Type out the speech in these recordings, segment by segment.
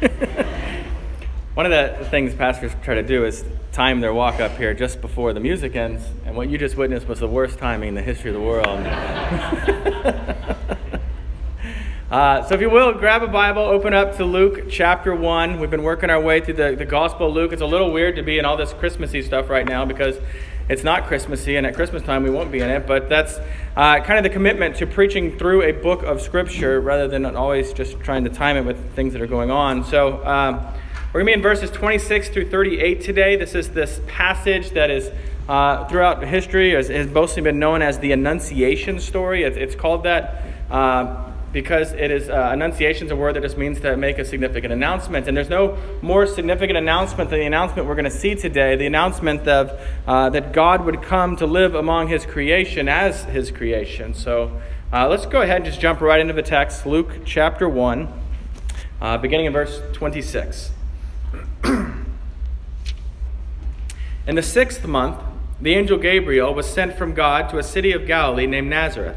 One of the things pastors try to do is time their walk up here just before the music ends, and what you just witnessed was the worst timing in the history of the world. uh, so, if you will, grab a Bible, open up to Luke chapter 1. We've been working our way through the, the Gospel of Luke. It's a little weird to be in all this Christmassy stuff right now because it's not Christmassy, and at Christmas time we won't be in it, but that's uh, kind of the commitment to preaching through a book of Scripture rather than always just trying to time it with things that are going on. So, um, we're going to be in verses 26 through 38 today. This is this passage that is uh, throughout history has, has, mostly been known as the Annunciation story. It's, it's called that uh, because it is uh, Annunciation is a word that just means to make a significant announcement. And there's no more significant announcement than the announcement we're going to see today. The announcement of uh, that God would come to live among His creation as His creation. So uh, let's go ahead and just jump right into the text. Luke chapter one, uh, beginning in verse 26. In the sixth month, the angel Gabriel was sent from God to a city of Galilee named Nazareth,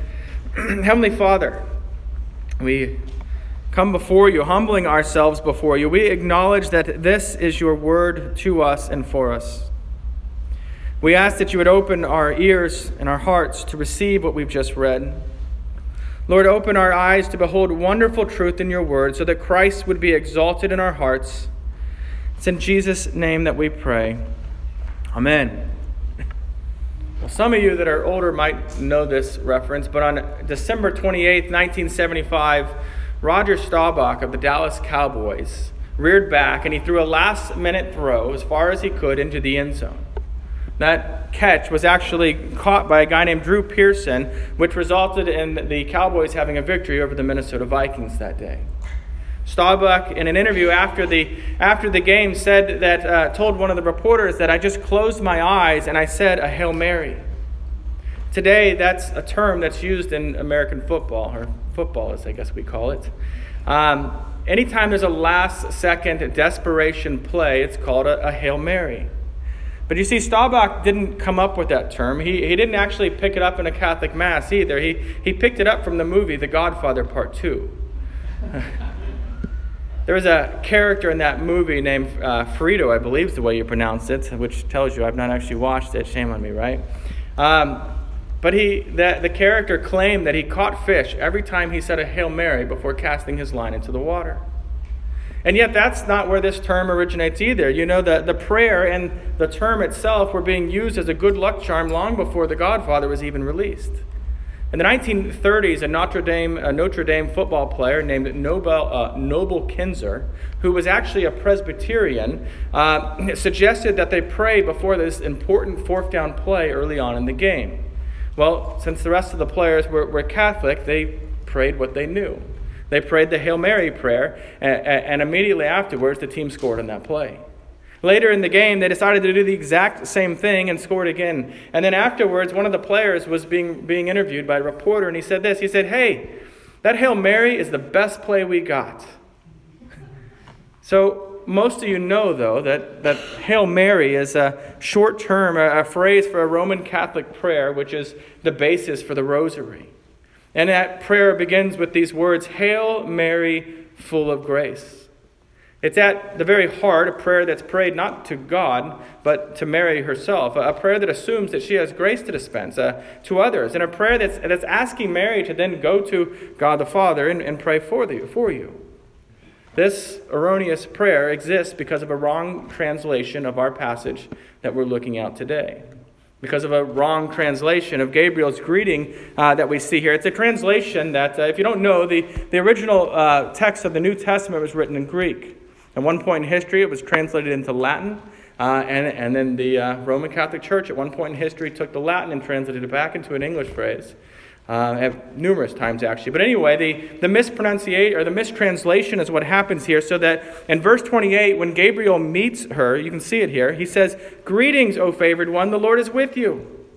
Heavenly Father, we come before you, humbling ourselves before you. We acknowledge that this is your word to us and for us. We ask that you would open our ears and our hearts to receive what we've just read. Lord, open our eyes to behold wonderful truth in your word so that Christ would be exalted in our hearts it's in Jesus' name that we pray. Amen. Well, some of you that are older might know this reference, but on December 28, 1975, Roger Staubach of the Dallas Cowboys reared back and he threw a last minute throw as far as he could into the end zone. That catch was actually caught by a guy named Drew Pearson, which resulted in the Cowboys having a victory over the Minnesota Vikings that day. Staubach, in an interview after the, after the game, said that, uh, told one of the reporters that I just closed my eyes and I said a Hail Mary. Today, that's a term that's used in American football, or football, as I guess we call it. Um, anytime there's a last second desperation play, it's called a, a Hail Mary. But you see, Staubach didn't come up with that term. He, he didn't actually pick it up in a Catholic Mass either. He, he picked it up from the movie The Godfather Part 2. There was a character in that movie named uh, Frito, I believe is the way you pronounce it, which tells you I've not actually watched it. Shame on me, right? Um, but he, the, the character claimed that he caught fish every time he said a Hail Mary before casting his line into the water. And yet, that's not where this term originates either. You know, the, the prayer and the term itself were being used as a good luck charm long before The Godfather was even released. In the 1930s, a Notre Dame, a Notre Dame football player named Nobel, uh, Noble Kizer, who was actually a Presbyterian, uh, suggested that they pray before this important fourth down play early on in the game. Well, since the rest of the players were, were Catholic, they prayed what they knew. They prayed the Hail Mary prayer, and, and immediately afterwards, the team scored on that play. Later in the game, they decided to do the exact same thing and scored again. And then afterwards, one of the players was being, being interviewed by a reporter, and he said this He said, Hey, that Hail Mary is the best play we got. So most of you know, though, that, that Hail Mary is a short term, a, a phrase for a Roman Catholic prayer, which is the basis for the rosary. And that prayer begins with these words Hail Mary, full of grace. It's at the very heart a prayer that's prayed not to God, but to Mary herself, a prayer that assumes that she has grace to dispense uh, to others, and a prayer that's, that's asking Mary to then go to God the Father and, and pray for, the, for you. This erroneous prayer exists because of a wrong translation of our passage that we're looking at today. Because of a wrong translation of Gabriel's greeting uh, that we see here. It's a translation that, uh, if you don't know, the, the original uh, text of the New Testament was written in Greek. At one point in history, it was translated into Latin. Uh, and, and then the uh, Roman Catholic Church, at one point in history, took the Latin and translated it back into an English phrase. Uh, numerous times, actually. But anyway, the, the mispronunciation or the mistranslation is what happens here. So that in verse 28, when Gabriel meets her, you can see it here, he says, Greetings, O favored one, the Lord is with you.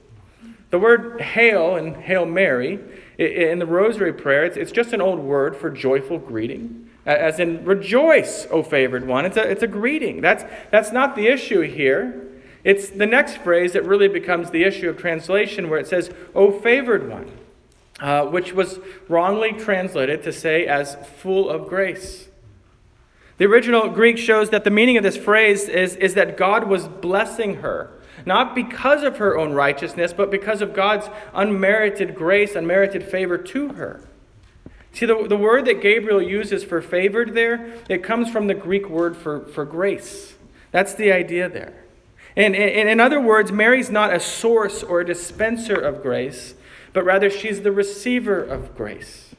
The word hail and Hail Mary in the rosary prayer, it's, it's just an old word for joyful greeting as in rejoice, O favored one. It's a, it's a greeting. That's, that's not the issue here. It's the next phrase that really becomes the issue of translation, where it says, O favored one, uh, which was wrongly translated to say as full of grace. The original Greek shows that the meaning of this phrase is, is that God was blessing her, not because of her own righteousness, but because of God's unmerited grace, unmerited favor to her. See, the, the word that Gabriel uses for favored there, it comes from the Greek word for, for grace. That's the idea there. And, and in other words, Mary's not a source or a dispenser of grace, but rather she's the receiver of grace.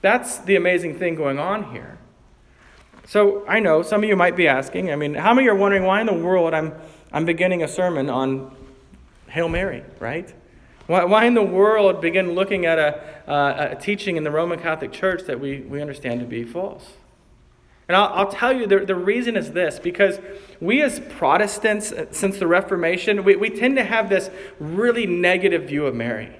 That's the amazing thing going on here. So I know some of you might be asking, I mean, how many are wondering why in the world I'm, I'm beginning a sermon on Hail Mary, right? Why, why in the world begin looking at a, uh, a teaching in the Roman Catholic Church that we, we understand to be false? And I'll, I'll, tell you the, the reason is this because we as Protestants, uh, since the Reformation, we, we tend to have this really negative view of Mary.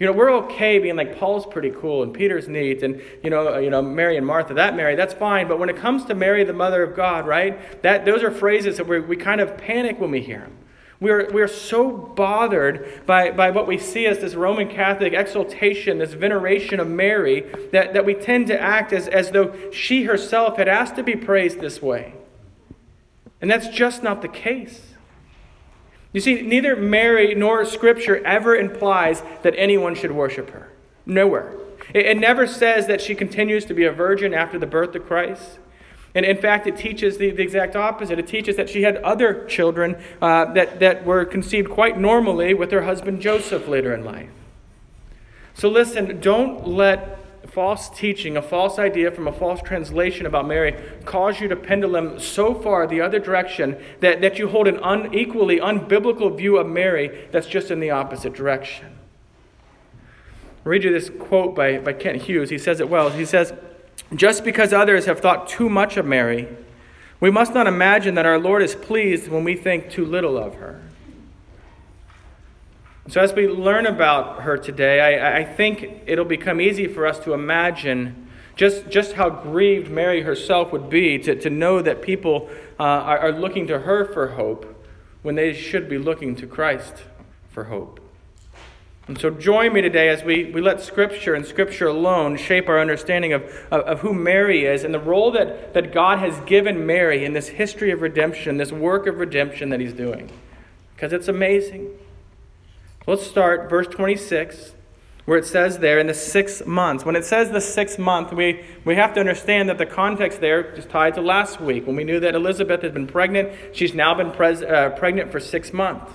You know, we're okay being like Paul's pretty cool and Peter's neat and you know, uh, you know, Mary and Martha, that Mary, that's fine. But when it comes to Mary, the mother of God, right? That those are phrases that we we kind of panic when we hear them. We're, we're so bothered by, by what we see as this Roman Catholic exaltation, this veneration of Mary, that, that we tend to act as, as though she herself had asked to be praised this way. And that's just not the case. You see, neither Mary nor Scripture ever implies that anyone should worship her. Nowhere. It, it never says that she continues to be a virgin after the birth of Christ. And in fact, it teaches the, the exact opposite. It teaches that she had other children uh, that, that were conceived quite normally with her husband Joseph later in life. So listen, don't let false teaching, a false idea from a false translation about Mary cause you to pendulum so far the other direction that, that you hold an unequally unbiblical view of Mary that's just in the opposite direction. I'll read you this quote by, by Kent Hughes. He says it well. He says, just because others have thought too much of Mary, we must not imagine that our Lord is pleased when we think too little of her. So, as we learn about her today, I, I think it'll become easy for us to imagine just, just how grieved Mary herself would be to, to know that people uh, are, are looking to her for hope when they should be looking to Christ for hope. And so join me today as we, we let Scripture and Scripture alone shape our understanding of, of, of, who Mary is and the role that, that God has given Mary in this history of redemption, this work of redemption that He's doing. Because it's amazing. Let's start verse 26, where it says there in the six months. When it says the sixth month, we, we have to understand that the context there is tied to last week when we knew that Elizabeth had been pregnant. She's now been pres- uh, pregnant for six months.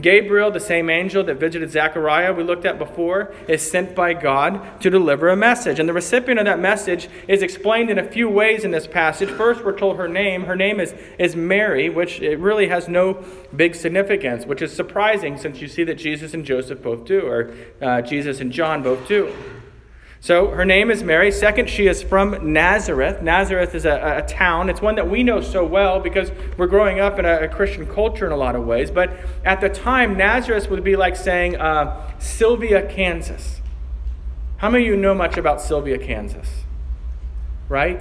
Gabriel, the same angel that visited Zechariah we looked at before, is sent by God to deliver a message. And the recipient of that message is explained in a few ways in this passage. First, we're told her name. Her name is, is Mary, which it really has no big significance, which is surprising since you see that Jesus and Joseph both do, or uh, Jesus and John both do. So her name is Mary. Second, she is from Nazareth. Nazareth is a, a town. It's one that we know so well because we're growing up in a, a, Christian culture in a lot of ways. But at the time, Nazareth would be like saying uh, Sylvia, Kansas. How many of you know much about Sylvia, Kansas? Right?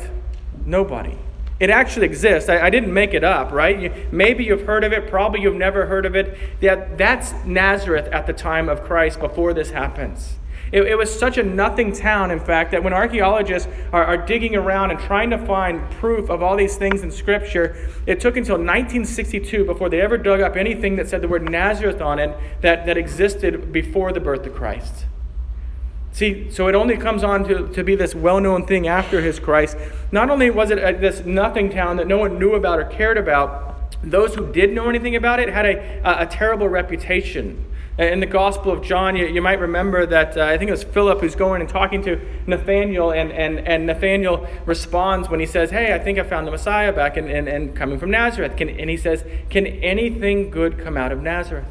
Nobody. It actually exists. I, I didn't make it up, right? You, maybe you've heard of it, probably you've never heard of it. That, that's Nazareth at the time of Christ before this happens. It, it, was such a nothing town, in fact, that when archaeologists are, are digging around and trying to find proof of all these things in Scripture, it took until 1962 before they ever dug up anything that said the word Nazareth on it that, that existed before the birth of Christ. See, so it only comes on to, to be this well known thing after his Christ. Not only was it a, this nothing town that no one knew about or cared about, those who did know anything about it had a, a, a terrible reputation. In the Gospel of John, you, you might remember that uh, I think it was Philip who's going and talking to Nathaniel, and, and, and Nathaniel responds when he says, Hey, I think I found the Messiah back and, and, and coming from Nazareth. Can, and he says, Can anything good come out of Nazareth?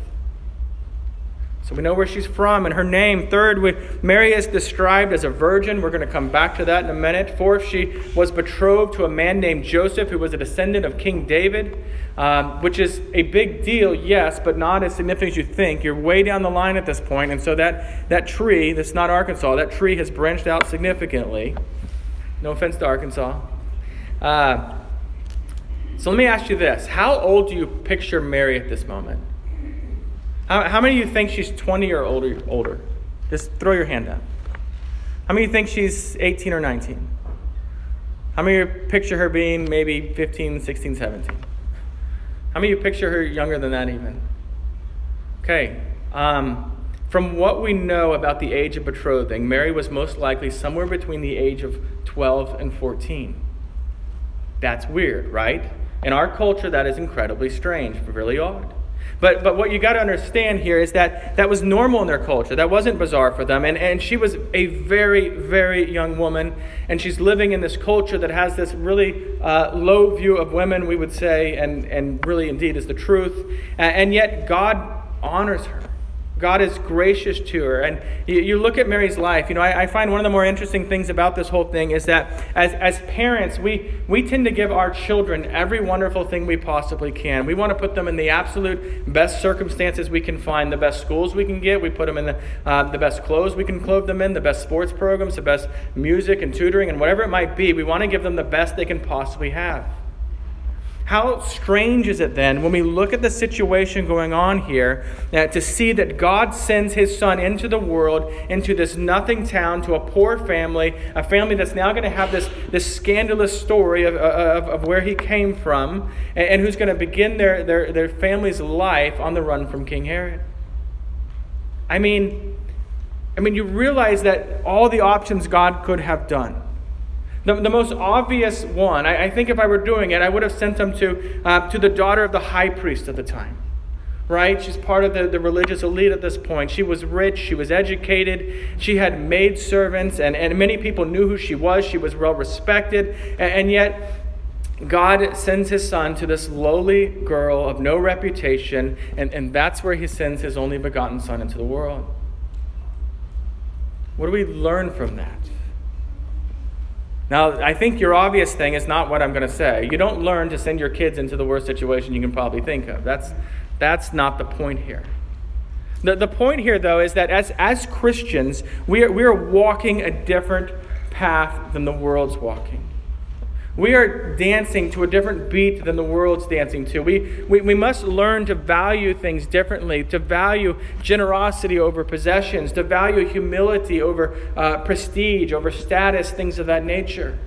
So we know where she's from and her name. Third, we, Mary is described as a virgin. We're going to come back to that in a minute. Fourth, she was betrothed to a man named Joseph, who was a descendant of King David, um, which is a big deal, yes, but not as significant as you think. You're way down the line at this point, and so that, that tree, that's not Arkansas, that tree has branched out significantly. No offense to Arkansas. Uh, so let me ask you this How old do you picture Mary at this moment? How, how many of you think she's 20 or older, older? Just throw your hand up. How many of you think she's 18 or 19? How many of you picture her being maybe 15, 16, 17? How many of you picture her younger than that even? Okay. Um, from what we know about the age of betrothing, Mary was most likely somewhere between the age of 12 and 14. That's weird, right? In our culture, that is incredibly strange, really odd. But, but what you got to understand here is that that was normal in their culture. That wasn't bizarre for them. And, and she was a very, very young woman. And she's living in this culture that has this really uh, low view of women, we would say, and, and really indeed is the truth. and yet God honors her. God is gracious to her. And you, look at Mary's life, you know, I, I, find one of the more interesting things about this whole thing is that as, as parents, we, we tend to give our children every wonderful thing we possibly can. We want to put them in the absolute best circumstances we can find, the best schools we can get. We put them in the, uh, the best clothes we can clothe them in, the best sports programs, the best music and tutoring, and whatever it might be. We want to give them the best they can possibly have. How strange is it then when we look at the situation going on here uh, to see that God sends his son into the world, into this nothing town, to a poor family, a family that's now going to have this, this scandalous story of, of, of where he came from, and, and who's going to begin their, their, their family's life on the run from King Herod? I mean, I mean, you realize that all the options God could have done the, the most obvious one, I, I, think if I were doing it, I would have sent them to, uh, to the daughter of the high priest at the time. Right? She's part of the, the religious elite at this point. She was rich, she was educated, she had maid servants, and, and many people knew who she was. She was well respected, and, and yet God sends his son to this lowly girl of no reputation, and, and that's where he sends his only begotten son into the world. What do we learn from that? Now, I think your obvious thing is not what I'm going to say. You don't learn to send your kids into the worst situation you can probably think of. That's, that's not the point here. The, the point here, though, is that as, as Christians, we are, we are walking a different path than the world's walking. We are dancing to a different beat than the world's dancing to. We, we, we must learn to value things differently, to value generosity over possessions, to value humility over uh, prestige, over status, things of that nature.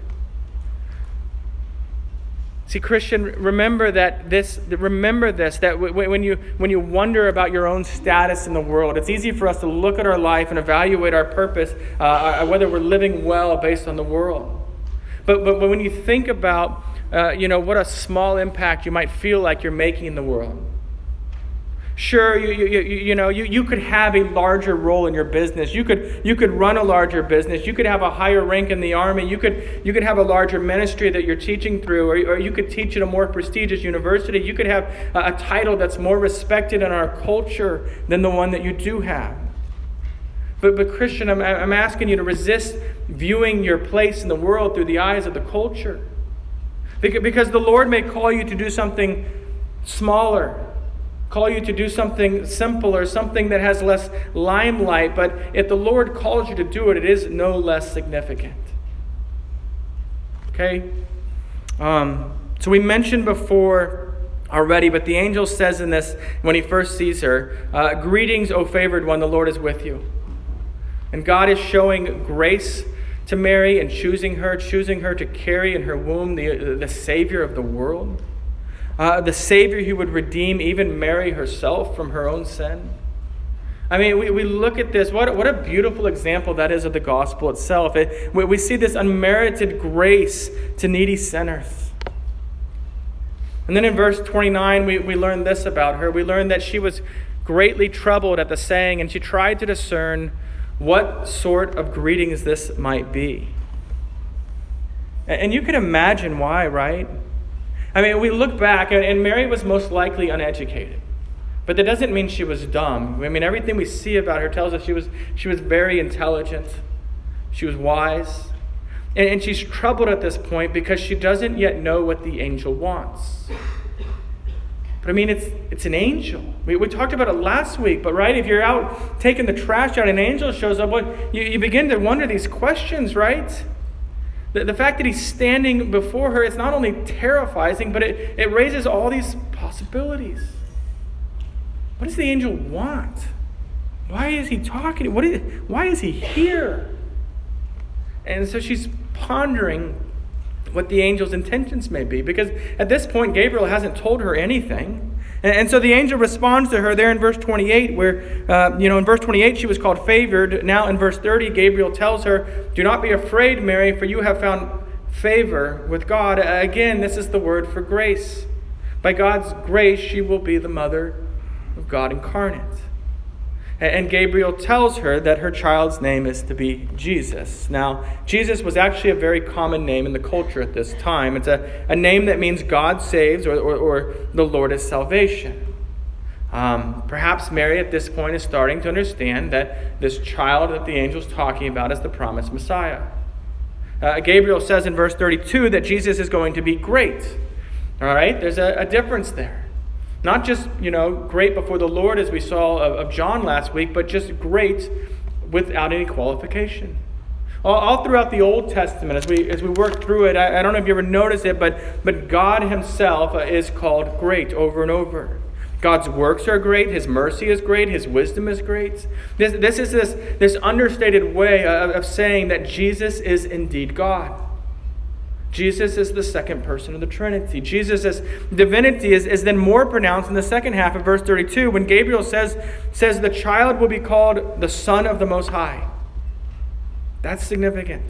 See, Christian, remember that this. Remember this. That when you when you wonder about your own status in the world, it's easy for us to look at our life and evaluate our purpose, uh, uh whether we're living well based on the world. But, but, when you think about, uh, you know, what a small impact you might feel like you're making in the world. Sure, you, you, you, you know, you, you could have a larger role in your business. You could, you could run a larger business. You could have a higher rank in the army. You could, you could have a larger ministry that you're teaching through, or, or you could teach at a more prestigious university. You could have a, a title that's more respected in our culture than the one that you do have. But, but Christian, I'm, I'm asking you to resist viewing your place in the world through the eyes of the culture. Because the Lord may call you to do something smaller, call you to do something simpler, something that has less limelight, but if the Lord calls you to do it, it is no less significant. Okay? Um, so we mentioned before already, but the angel says in this when he first sees her, uh, Greetings, O favored one, the Lord is with you. And God is showing grace to Mary and choosing her, choosing her to carry in her womb the, the Savior of the world, uh, the Savior who would redeem even Mary herself from her own sin. I mean, we, we look at this, what, what a beautiful example that is of the gospel itself. It, we, we see this unmerited grace to needy sinners. And then in verse 29, we, we learn this about her. We learn that she was greatly troubled at the saying, and she tried to discern what sort of greetings this might be. And you can imagine why, right? I mean, we look back, and Mary was most likely uneducated. But that doesn't mean she was dumb. I mean, everything we see about her tells us she was, she was very intelligent, she was wise. And, and she's troubled at this point because she doesn't yet know what the angel wants. But I mean, it's, it's an angel. We, we talked about it last week, but right, if you're out taking the trash out, an angel shows up, you, you begin to wonder these questions, right? The, the fact that he's standing before her, it's not only terrifying, but it, it raises all these possibilities. What does the angel want? Why is he talking? What is, why is he here? And so she's pondering what the angel's intentions may be. Because at this point, Gabriel hasn't told her anything. And, so the angel responds to her there in verse 28, where, uh, you know, in verse 28 she was called favored. Now in verse 30, Gabriel tells her, Do not be afraid, Mary, for you have found favor with God. Again, this is the word for grace. By God's grace, she will be the mother of God incarnate. And Gabriel tells her that her child's name is to be Jesus. Now, Jesus was actually a very common name in the culture at this time. It's a, a name that means God saves or, or, or the Lord is salvation. Um, perhaps Mary at this point is starting to understand that this child that the angel is talking about is the promised Messiah. Uh, Gabriel says in verse 32 that Jesus is going to be great. All right, there's a, a difference there. Not just, you know, great before the Lord, as we saw of, of John last week, but just great without any qualification. All, all, throughout the Old Testament, as we, as we work through it, I, I don't know if you ever noticed it, but, but God Himself uh, is called great over and over. God's works are great, His mercy is great, His wisdom is great. This, this is this, this understated way of, of saying that Jesus is indeed God. Jesus is the second person of the Trinity. Jesus' divinity is, is then more pronounced in the second half of verse 32 when Gabriel says, says, The child will be called the Son of the Most High. That's significant.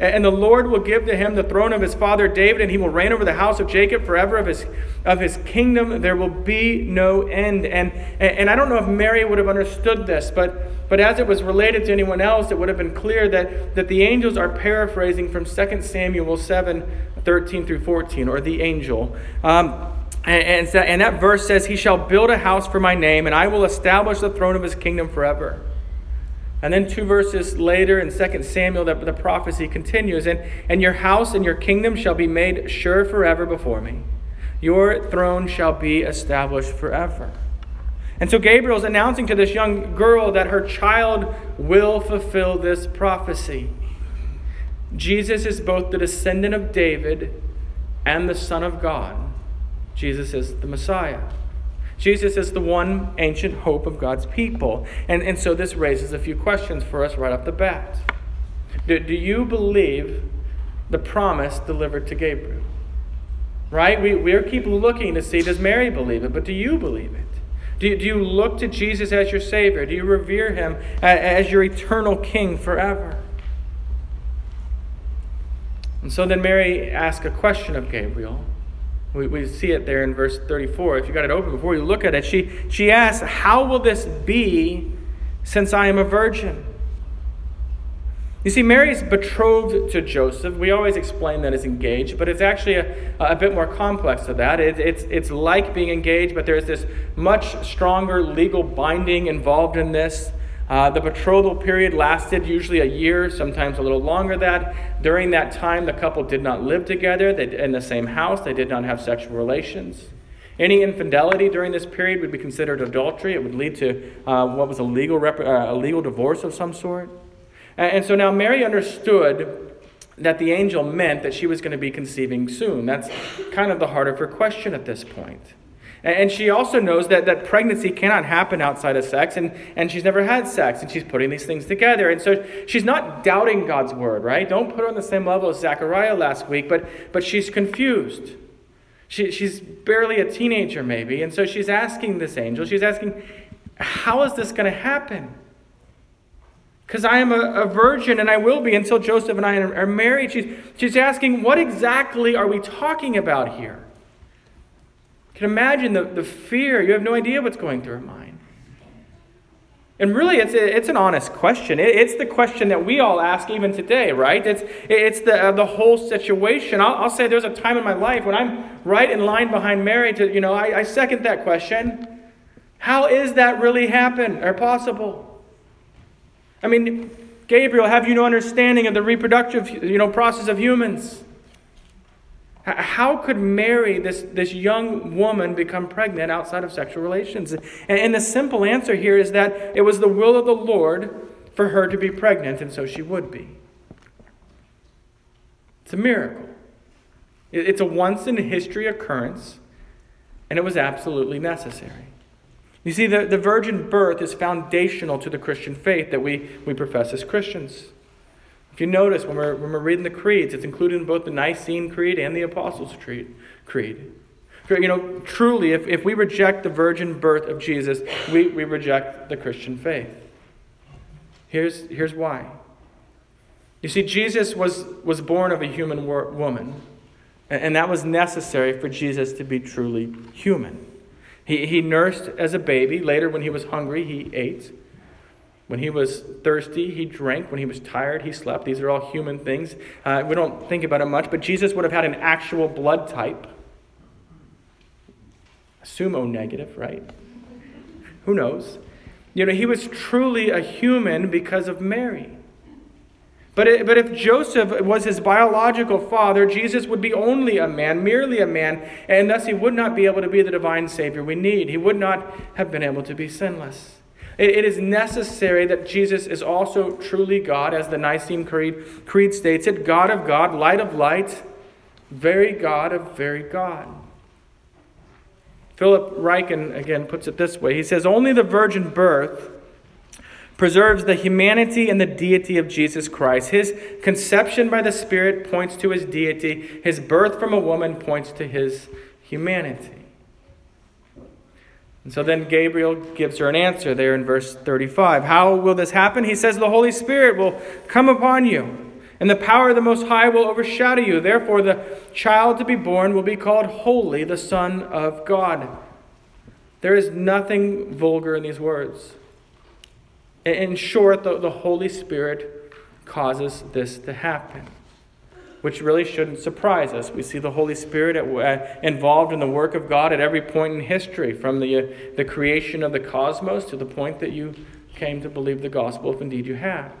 And the Lord will give to him the throne of his father David, and he will reign over the house of Jacob forever. Of his, of his kingdom there will be no end. And, and I don't know if Mary would have understood this, but, but as it was related to anyone else, it would have been clear that, that the angels are paraphrasing from 2 Samuel 7 13 through 14, or the angel. Um, and, and, and that verse says, He shall build a house for my name, and I will establish the throne of his kingdom forever. And then two verses later in 2 Samuel, the, the prophecy continues and, and your house and your kingdom shall be made sure forever before me. Your throne shall be established forever. And so Gabriel is announcing to this young girl that her child will fulfill this prophecy. Jesus is both the descendant of David and the Son of God. Jesus is the Messiah. Jesus is the one ancient hope of God's people. And, and so this raises a few questions for us right off the bat. Do, do you believe the promise delivered to Gabriel? Right? We, we keep looking to see does Mary believe it, but do you believe it? Do, do you look to Jesus as your Savior? Do you revere Him as your eternal King forever? And so then Mary asks a question of Gabriel. We, we see it there in verse 34. If you got it open before you look at it, she, she asks, How will this be since I am a virgin? You see, Mary's betrothed to Joseph. We always explain that as engaged, but it's actually a, a bit more complex than that. It, it's, it's like being engaged, but there's this much stronger legal binding involved in this. Uh, the betrothal period lasted usually a year, sometimes a little longer that. During that time, the couple did not live together they, in the same house, they did not have sexual relations. Any infidelity during this period would be considered adultery. It would lead to uh, what was a legal, rep- uh, a legal divorce of some sort. And, and so now Mary understood that the angel meant that she was going to be conceiving soon. That's kind of the heart of her question at this point. And she also knows that, that pregnancy cannot happen outside of sex, and, and she's never had sex, and she's putting these things together. And so she's not doubting God's word, right? Don't put her on the same level as Zechariah last week, but, but she's confused. She, she's barely a teenager, maybe, and so she's asking this angel, she's asking, How is this going to happen? Because I am a, a, virgin and I will be until Joseph and I are married. She's, she's asking, What exactly are we talking about here? Can imagine the, the fear. You have no idea what's going through her mind. And really, it's, a, it's an honest question. It, it's the question that we all ask even today, right? It's, it's the, uh, the whole situation. I'll, I'll, say there's a time in my life when I'm right in line behind Mary to, you know, I, I second that question. How is that really happen or possible? I mean, Gabriel, have you no understanding of the reproductive, you know, process of humans? How could Mary, this, this young woman, become pregnant outside of sexual relations? And, and the simple answer here is that it was the will of the Lord for her to be pregnant, and so she would be. It's a miracle. It's a once in history occurrence, and it was absolutely necessary. You see, the, the virgin birth is foundational to the Christian faith that we, we profess as Christians. If you notice, when we're, when we're reading the creeds, it's included in both the Nicene Creed and the Apostles' Creed. Creed. You know, truly, if, if we reject the virgin birth of Jesus, we, we reject the Christian faith. Here's, here's why. You see, Jesus was, was born of a human woman, and that was necessary for Jesus to be truly human. He, he nursed as a baby. Later, when he was hungry, he ate. When he was thirsty, he drank. When he was tired, he slept. These are all human things. Uh, we don't think about it much, but Jesus would have had an actual blood type. Sumo negative, right? Who knows? You know, he was truly a human because of Mary. But, it, but if Joseph was his biological father, Jesus would be only a man, merely a man, and thus he would not be able to be the divine Savior we need. He would not have been able to be sinless. It is necessary that Jesus is also truly God, as the Nicene Creed, Creed states it God of God, light of light, very God of very God. Philip Ryken again puts it this way He says, Only the virgin birth preserves the humanity and the deity of Jesus Christ. His conception by the Spirit points to his deity, his birth from a woman points to his humanity. And so then Gabriel gives her an answer there in verse 35. How will this happen? He says, The Holy Spirit will come upon you, and the power of the Most High will overshadow you. Therefore, the child to be born will be called Holy, the Son of God. There is nothing vulgar in these words. In short, the, the Holy Spirit causes this to happen which really shouldn't surprise us. We see the Holy Spirit at, uh, involved in the work of God at every point in history, from the, uh, the creation of the cosmos to the point that you came to believe the gospel, if indeed you have.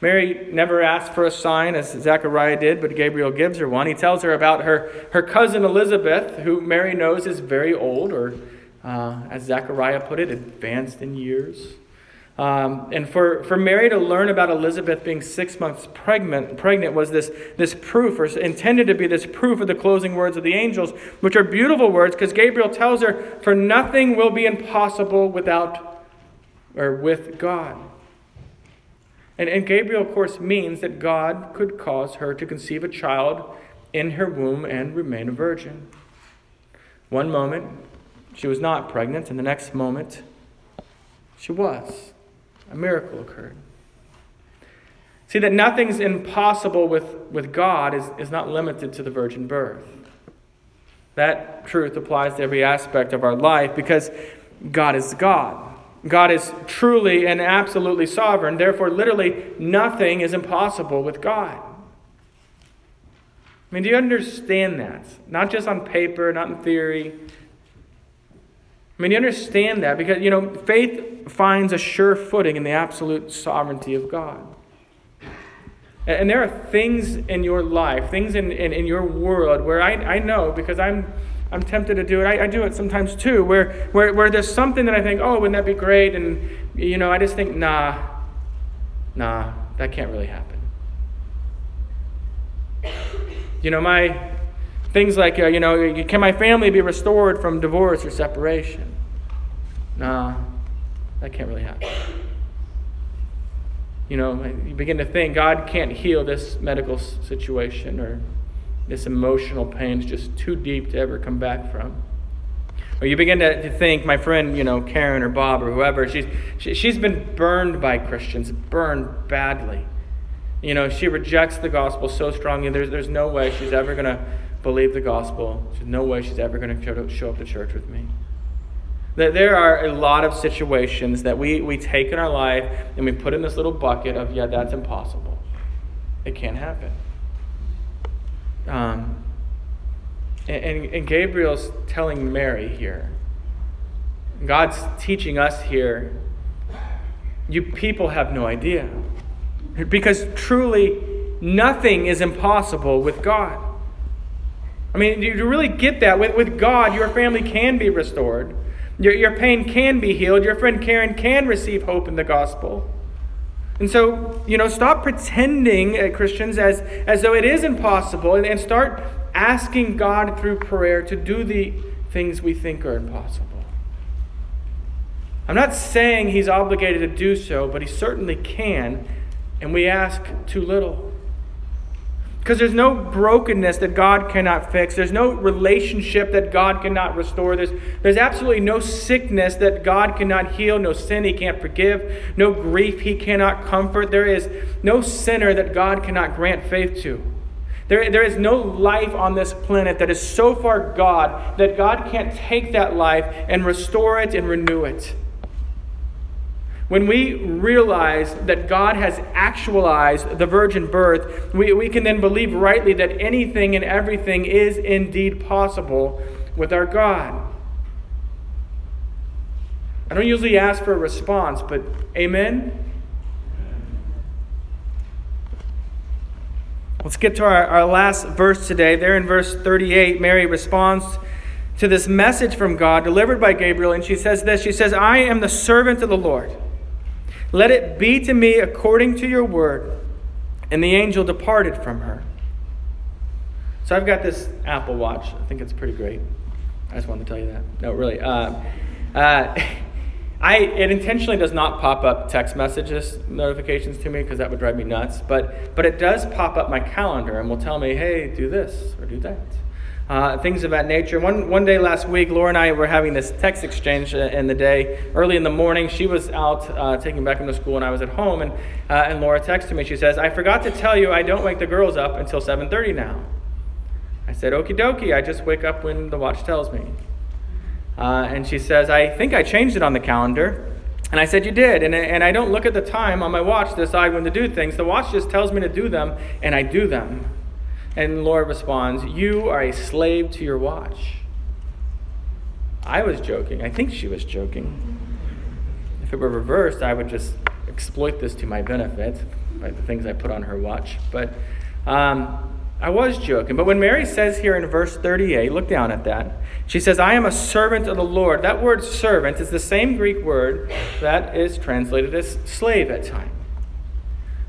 Mary never asked for a sign as Zechariah did, but Gabriel gives her one. He tells her about her, her cousin Elizabeth, who Mary knows is very old, or uh, as Zechariah put it, advanced in years. Um, and for, for Mary to learn about Elizabeth being six months pregnant, pregnant was this, this proof, or intended to be this proof of the closing words of the angels, which are beautiful words because Gabriel tells her, For nothing will be impossible without or with God. And, and Gabriel, of course, means that God could cause her to conceive a child in her womb and remain a virgin. One moment, she was not pregnant, and the next moment, she was a miracle occurred. See, that nothing's impossible with, with God is, is not limited to the virgin birth. That truth applies to every aspect of our life because God is God. God is truly and absolutely sovereign. Therefore, literally, nothing is impossible with God. I mean, do you understand that? Not just on paper, not in theory, I mean, you understand that because, you know, faith finds a sure footing in the absolute sovereignty of God. And there are things in your life, things in, in, in your world where I, I know because I'm, I'm tempted to do it. I, I do it sometimes too, where, where, where there's something that I think, oh, wouldn't that be great? And, you know, I just think, nah, nah, that can't really happen. You know, my things like, uh, you know, can my family be restored from divorce or separation? Nah, that can't really happen. You know, you begin to think God can't heal this medical situation or this emotional pain is just too deep to ever come back from. Or you begin to, to think, my friend, you know, Karen or Bob or whoever, she's, she, she's been burned by Christians, burned badly. You know, she rejects the gospel so strongly, there's, there's no way she's ever going to believe the gospel. There's no way she's ever going to show up to church with me. That There are a lot of situations that we, we take in our life and we put in this little bucket of, yeah, that's impossible. It can't happen. Um, and, and Gabriel's telling Mary here, God's teaching us here, you people have no idea. Because truly, nothing is impossible with God. I mean, you really get that. With, with God, your family can be restored, your, your pain can be healed, your friend Karen can receive hope in the gospel. And so, you know, stop pretending, uh, Christians, as, as though it is impossible and, and start asking God through prayer to do the things we think are impossible. I'm not saying he's obligated to do so, but he certainly can, and we ask too little. Because there's no brokenness that God cannot fix. There's no relationship that God cannot restore. There's, there's absolutely no sickness that God cannot heal, no sin He can't forgive, no grief He cannot comfort. There is no sinner that God cannot grant faith to. There, there is no life on this planet that is so far God that God can't take that life and restore it and renew it. When we realize that God has actualized the virgin birth, we, we can then believe rightly that anything and everything is indeed possible with our God. I don't usually ask for a response, but amen? Let's get to our, our last verse today. There in verse 38, Mary responds to this message from God delivered by Gabriel, and she says this She says, I am the servant of the Lord. Let it be to me according to your word. And the angel departed from her. So I've got this Apple Watch. I think it's pretty great. I just wanted to tell you that. No, really. Uh, uh, I, it intentionally does not pop up text messages notifications to me because that would drive me nuts. But, but it does pop up my calendar and will tell me, hey, do this or do that uh, things of that nature. One, one day last week, Laura and I were having this text exchange uh, in the day. Early in the morning, she was out uh, taking Beckham to school, and I was at home. And, uh, and Laura texted me. She says, I forgot to tell you I don't wake the girls up until 7.30 now. I said, okie dokie, I just wake up when the watch tells me. Uh, and she says, I think I changed it on the calendar. And I said, You did. And, and I don't look at the time on my watch to decide when to do things. The watch just tells me to do them, and I do them. And Laura responds, You are a slave to your watch. I was joking. I think she was joking. If it were reversed, I would just exploit this to my benefit by the things I put on her watch. But um, I was joking. But when Mary says here in verse 38, look down at that. She says, I am a servant of the Lord. That word servant is the same Greek word that is translated as slave at times.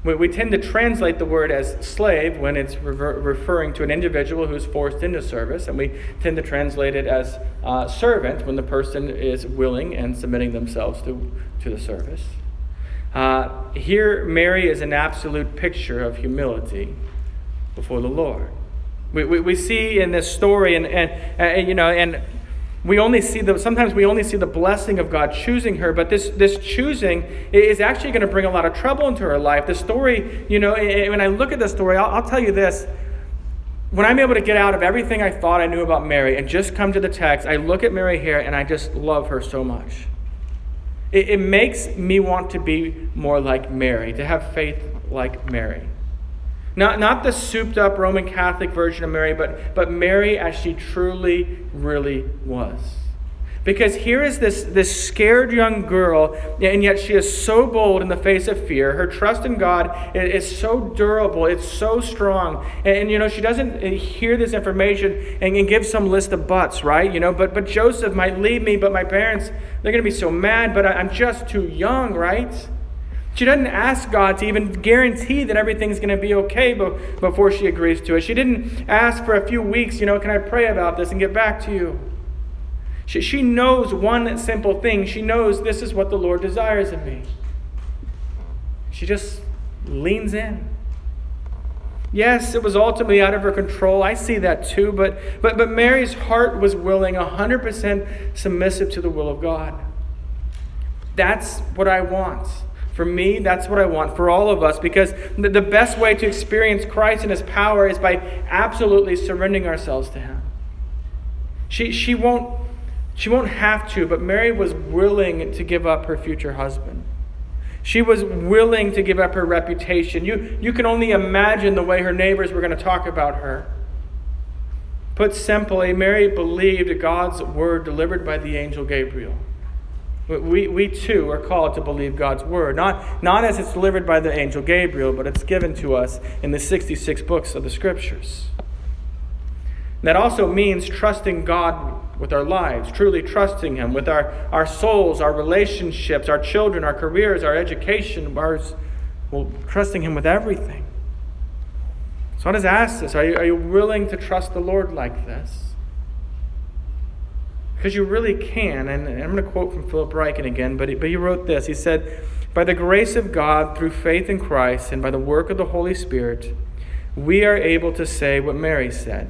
We, tend to translate the word as slave when it's rever- referring to an individual who's forced into service, and we tend to translate it as uh, servant when the person is willing and submitting themselves to, to the service. Uh, here, Mary is an absolute picture of humility before the Lord. We, we, we see in this story, and, and, and you know, and we only see the sometimes we only see the blessing of God choosing her, but this this choosing is actually going to bring a lot of trouble into her life. The story, you know, when I look at the story, I'll, I'll tell you this. When I'm able to get out of everything I thought I knew about Mary and just come to the text, I look at Mary here and I just love her so much. It, it makes me want to be more like Mary, to have faith like Mary. Not, not the souped up Roman Catholic version of Mary, but, but Mary as she truly, really was. Because here is this, this scared young girl, and yet she is so bold in the face of fear. Her trust in God is so durable, it's so strong. And, and you know, she doesn't uh, hear this information and, and give some list of buts, right? You know, but, but Joseph might leave me, but my parents, they're going to be so mad, but I, I'm just too young, right? She doesn't ask God to even guarantee that everything's going to be okay before she agrees to it. She didn't ask for a few weeks, you know, can I pray about this and get back to you? She, she knows one simple thing. She knows this is what the Lord desires of me. She just leans in. Yes, it was ultimately out of her control. I see that too. But, but, but Mary's heart was willing, 100% submissive to the will of God. That's what I want. For me, that's what I want for all of us because the best way to experience Christ and his power is by absolutely surrendering ourselves to him. She, she, won't, she won't have to, but Mary was willing to give up her future husband. She was willing to give up her reputation. You, you can only imagine the way her neighbors were going to talk about her. Put simply, Mary believed God's word delivered by the angel Gabriel. We, we too are called to believe God's word, not, not as it's delivered by the angel Gabriel, but it's given to us in the 66 books of the scriptures. And that also means trusting God with our lives, truly trusting Him with our, our souls, our relationships, our children, our careers, our education, ours, well, trusting Him with everything. So I just ask this are you, are you willing to trust the Lord like this? Because you really can. And I'm going to quote from Philip Ryken again, but he, but he wrote this. He said, By the grace of God, through faith in Christ, and by the work of the Holy Spirit, we are able to say what Mary said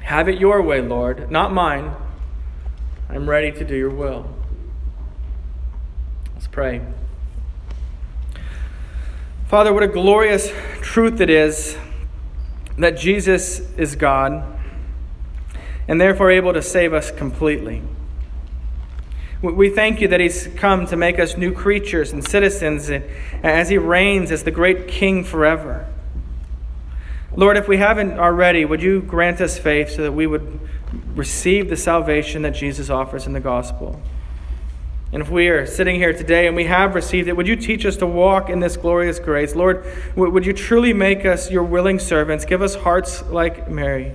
Have it your way, Lord, not mine. I'm ready to do your will. Let's pray. Father, what a glorious truth it is that Jesus is God and therefore able to save us completely. We thank you that He's come to make us new creatures and citizens as He reigns as the great King forever. Lord, if we haven't already, would you grant us faith so that we would receive the salvation that Jesus offers in the gospel? And if we are sitting here today and we have received it, would you teach us to walk in this glorious grace? Lord, would you truly make us your willing servants? Give us hearts like Mary.